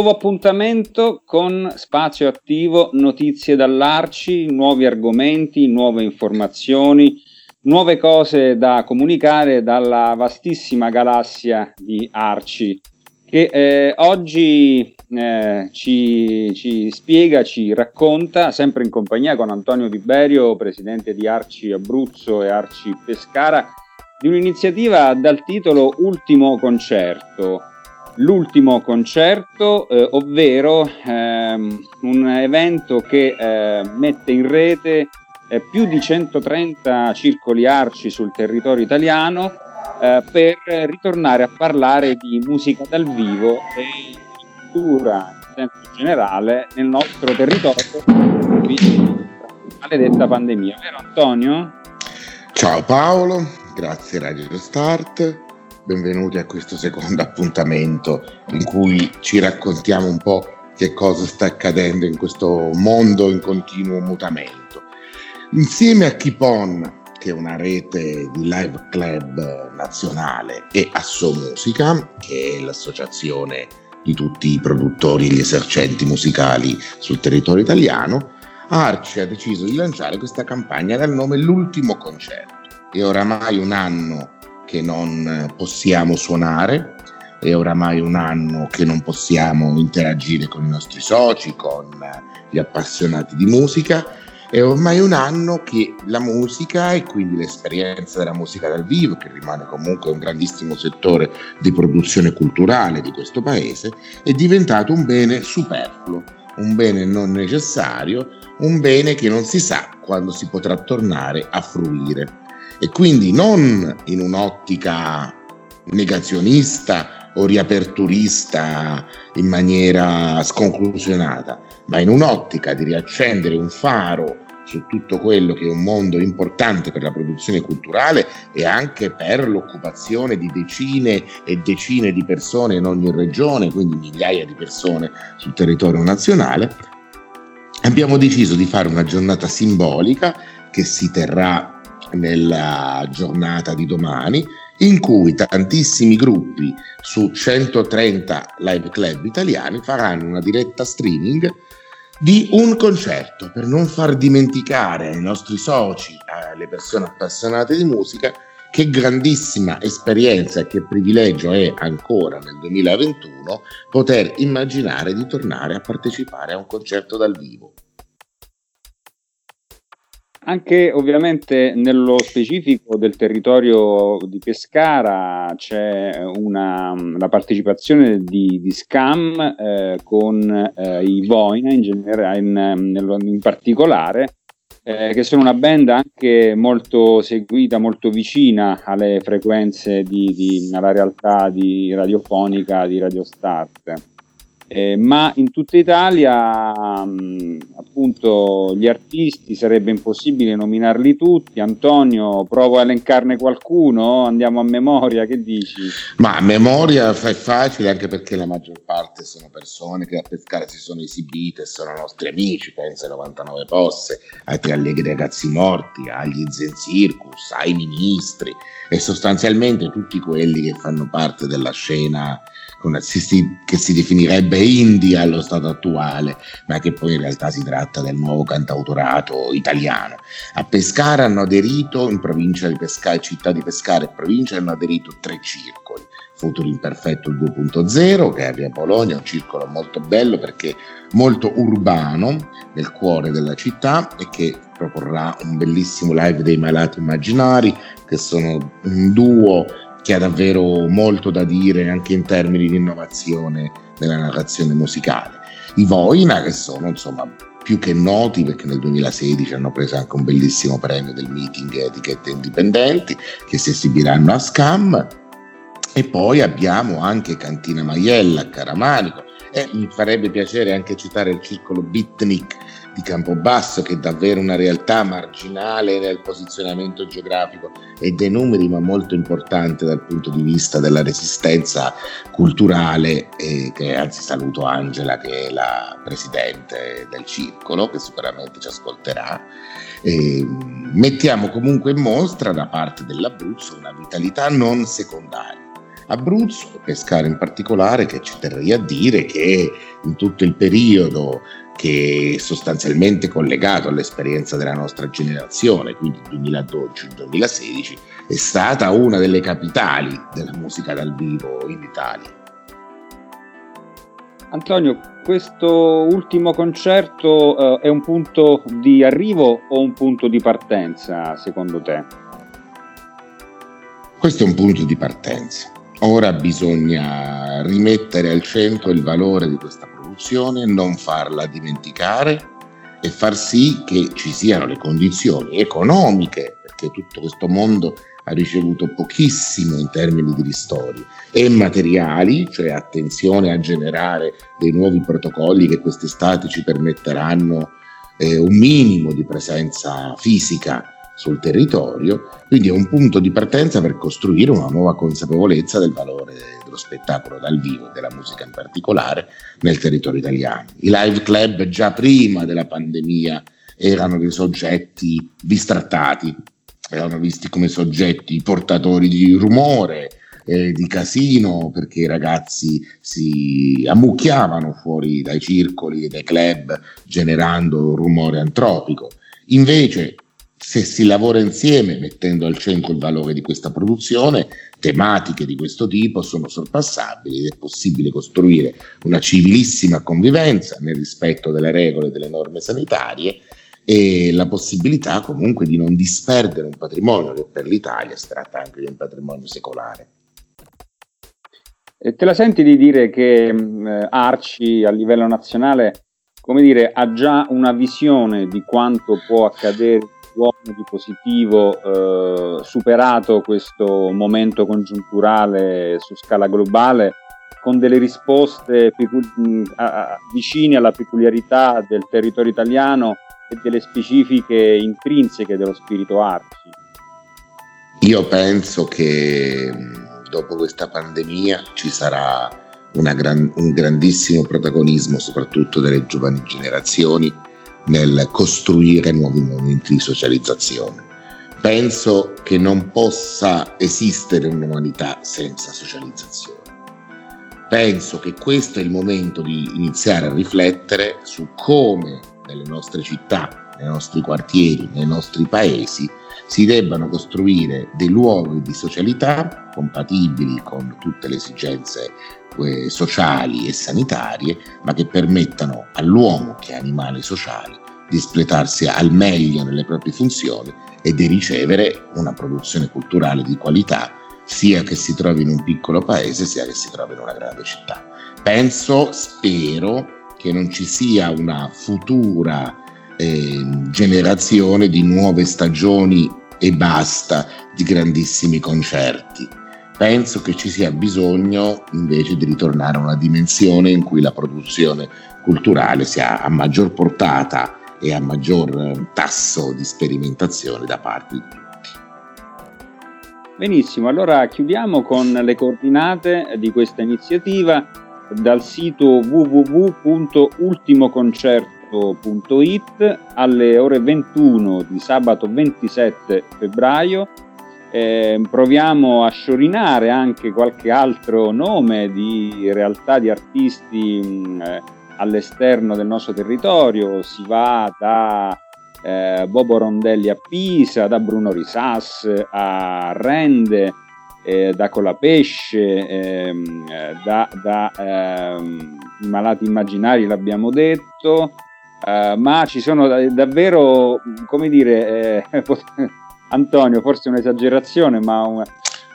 Nuovo appuntamento con Spazio Attivo, notizie dall'Arci, nuovi argomenti, nuove informazioni, nuove cose da comunicare dalla vastissima galassia di Arci che eh, oggi eh, ci, ci, spiega, ci racconta, sempre in compagnia con Antonio Tiberio, presidente di Arci Abruzzo e Arci Pescara, di un'iniziativa dal titolo Ultimo Concerto l'ultimo concerto, eh, ovvero ehm, un evento che eh, mette in rete eh, più di 130 circoli arci sul territorio italiano eh, per ritornare a parlare di musica dal vivo e cultura in senso generale nel nostro territorio maledetta pandemia, vero Antonio? Ciao Paolo, grazie Radio Start benvenuti a questo secondo appuntamento in cui ci raccontiamo un po' che cosa sta accadendo in questo mondo in continuo mutamento. Insieme a Kipon, che è una rete di live club nazionale, e Asso Musica, che è l'associazione di tutti i produttori e gli esercenti musicali sul territorio italiano, Arci ha deciso di lanciare questa campagna dal nome L'ultimo concerto. È oramai un anno che non possiamo suonare, è oramai un anno che non possiamo interagire con i nostri soci, con gli appassionati di musica, è ormai un anno che la musica e quindi l'esperienza della musica dal vivo, che rimane comunque un grandissimo settore di produzione culturale di questo paese, è diventato un bene superfluo, un bene non necessario, un bene che non si sa quando si potrà tornare a fruire e quindi non in un'ottica negazionista o riaperturista in maniera sconclusionata, ma in un'ottica di riaccendere un faro su tutto quello che è un mondo importante per la produzione culturale e anche per l'occupazione di decine e decine di persone in ogni regione, quindi migliaia di persone sul territorio nazionale, abbiamo deciso di fare una giornata simbolica che si terrà nella giornata di domani, in cui tantissimi gruppi su 130 live club italiani faranno una diretta streaming di un concerto per non far dimenticare ai nostri soci, alle persone appassionate di musica, che grandissima esperienza e che privilegio è ancora nel 2021 poter immaginare di tornare a partecipare a un concerto dal vivo. Anche ovviamente nello specifico del territorio di Pescara c'è una, la partecipazione di, di Scam eh, con eh, i Voina in, in, in particolare, eh, che sono una band anche molto seguita, molto vicina alle frequenze di, di alla realtà di radiofonica di Radio Start. Eh, ma in tutta Italia mh, appunto gli artisti sarebbe impossibile nominarli tutti. Antonio, provo a elencarne qualcuno, andiamo a memoria, che dici? Ma a memoria è facile anche perché la maggior parte sono persone che a pescare si sono esibite, sono nostri amici, pensa ai 99 posse, ai tre allegri ragazzi morti, agli Zen Circus, ai ministri e sostanzialmente tutti quelli che fanno parte della scena che si definirebbe indie allo stato attuale, ma che poi in realtà si tratta del nuovo cantautorato italiano. A Pescara hanno aderito, in provincia di Pescara, città di Pescara e provincia, hanno aderito tre circoli. Futuro Imperfetto 2.0 che è a Via Bologna, un circolo molto bello perché molto urbano nel cuore della città e che proporrà un bellissimo live dei Malati Immaginari che sono un duo che ha davvero molto da dire anche in termini di innovazione nella narrazione musicale. i Voina che sono insomma più che noti perché nel 2016 hanno preso anche un bellissimo premio del meeting etichette indipendenti che si esibiranno a Scam e poi abbiamo anche Cantina Maiella a Caramanico e mi farebbe piacere anche citare il circolo Bitnik di Campobasso, che è davvero una realtà marginale nel posizionamento geografico e dei numeri, ma molto importante dal punto di vista della resistenza culturale. Che anzi saluto Angela, che è la presidente del circolo, che sicuramente ci ascolterà. E mettiamo comunque in mostra da parte dell'Abruzzo una vitalità non secondaria Abruzzo, Pescara in particolare, che ci terrei a dire che in tutto il periodo che è sostanzialmente collegato all'esperienza della nostra generazione, quindi 2012-2016, è stata una delle capitali della musica dal vivo in Italia. Antonio, questo ultimo concerto eh, è un punto di arrivo o un punto di partenza secondo te? Questo è un punto di partenza. Ora bisogna rimettere al centro il valore di questa produzione, non farla dimenticare e far sì che ci siano le condizioni economiche, perché tutto questo mondo ha ricevuto pochissimo in termini di ristori, e materiali, cioè attenzione a generare dei nuovi protocolli che quest'estate ci permetteranno eh, un minimo di presenza fisica sul territorio, quindi è un punto di partenza per costruire una nuova consapevolezza del valore dello spettacolo dal vivo e della musica in particolare nel territorio italiano. I live club già prima della pandemia erano dei soggetti distrattati, erano visti come soggetti portatori di rumore, eh, di casino, perché i ragazzi si ammucchiavano fuori dai circoli e dai club generando rumore antropico. Invece se si lavora insieme mettendo al centro il valore di questa produzione, tematiche di questo tipo sono sorpassabili ed è possibile costruire una civilissima convivenza nel rispetto delle regole e delle norme sanitarie e la possibilità comunque di non disperdere un patrimonio che per l'Italia si tratta anche di un patrimonio secolare. E te la senti di dire che mh, Arci a livello nazionale come dire, ha già una visione di quanto può accadere buono, di positivo, eh, superato questo momento congiunturale su scala globale, con delle risposte picul- a- vicine alla peculiarità del territorio italiano e delle specifiche intrinseche dello spirito arci. Io penso che dopo questa pandemia ci sarà gran- un grandissimo protagonismo, soprattutto delle giovani generazioni, nel costruire nuovi momenti di socializzazione. Penso che non possa esistere un'umanità senza socializzazione. Penso che questo è il momento di iniziare a riflettere su come nelle nostre città, nei nostri quartieri, nei nostri paesi si debbano costruire dei luoghi di socialità compatibili con tutte le esigenze eh, sociali e sanitarie, ma che permettano all'uomo, che è animale sociale, di espletarsi al meglio nelle proprie funzioni e di ricevere una produzione culturale di qualità, sia che si trovi in un piccolo paese, sia che si trovi in una grande città. Penso, spero, che non ci sia una futura eh, generazione di nuove stagioni e basta di grandissimi concerti penso che ci sia bisogno invece di ritornare a una dimensione in cui la produzione culturale sia a maggior portata e a maggior eh, tasso di sperimentazione da parte di tutti. Benissimo, allora chiudiamo con le coordinate di questa iniziativa dal sito www.ultimoconcerto.it alle ore 21 di sabato 27 febbraio eh, proviamo a sciorinare anche qualche altro nome di realtà di artisti mh, eh, all'esterno del nostro territorio, si va da eh, Bobo Rondelli a Pisa, da Bruno Risas a Rende, eh, da Colapesce, ehm, da, da ehm, i malati immaginari l'abbiamo detto, eh, ma ci sono davvero, come dire, eh, Antonio, forse un'esagerazione, ma un,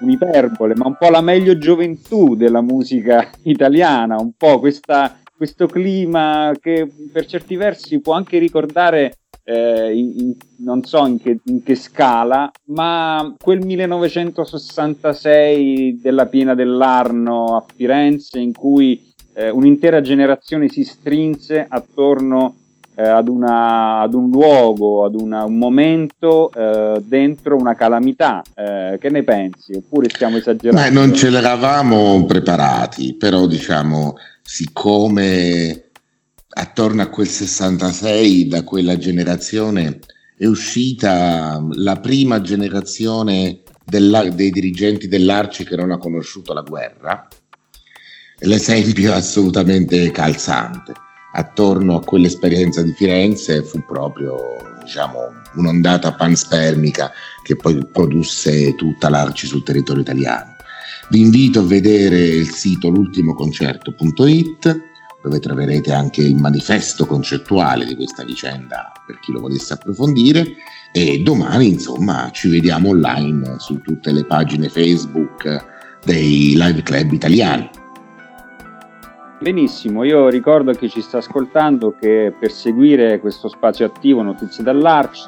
un'iperbole, ma un po' la meglio gioventù della musica italiana, un po' questa, questo clima che per certi versi può anche ricordare eh, in, non so in che, in che, scala, ma quel 1966 della piena dell'Arno a Firenze in cui eh, un'intera generazione si strinse attorno eh, ad, una, ad, un luogo, ad una, un momento eh, dentro una calamità. Eh, che ne pensi? Oppure stiamo esagerando? Beh, non ce l'eravamo preparati, però diciamo, siccome attorno a quel 66 da quella generazione è uscita la prima generazione dei dirigenti dell'Arci che non ha conosciuto la guerra. L'esempio è assolutamente calzante. Attorno a quell'esperienza di Firenze fu proprio diciamo, un'ondata panspermica che poi produsse tutta l'Arci sul territorio italiano. Vi invito a vedere il sito l'ultimoconcerto.it dove troverete anche il manifesto concettuale di questa vicenda per chi lo volesse approfondire e domani insomma ci vediamo online su tutte le pagine Facebook dei live club italiani. Benissimo, io ricordo a chi ci sta ascoltando che per seguire questo spazio attivo Notizie dall'Arch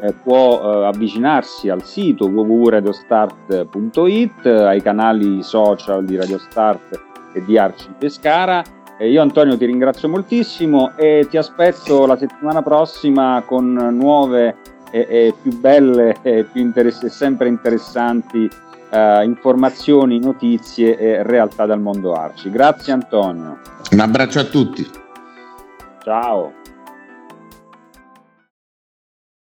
eh, può eh, avvicinarsi al sito www.radiostart.it, ai canali social di Radio Start e di Arci Pescara. Io Antonio ti ringrazio moltissimo e ti aspetto la settimana prossima con nuove e, e più belle e più interess- sempre interessanti uh, informazioni, notizie e realtà dal mondo Arci. Grazie Antonio. Un abbraccio a tutti. Ciao.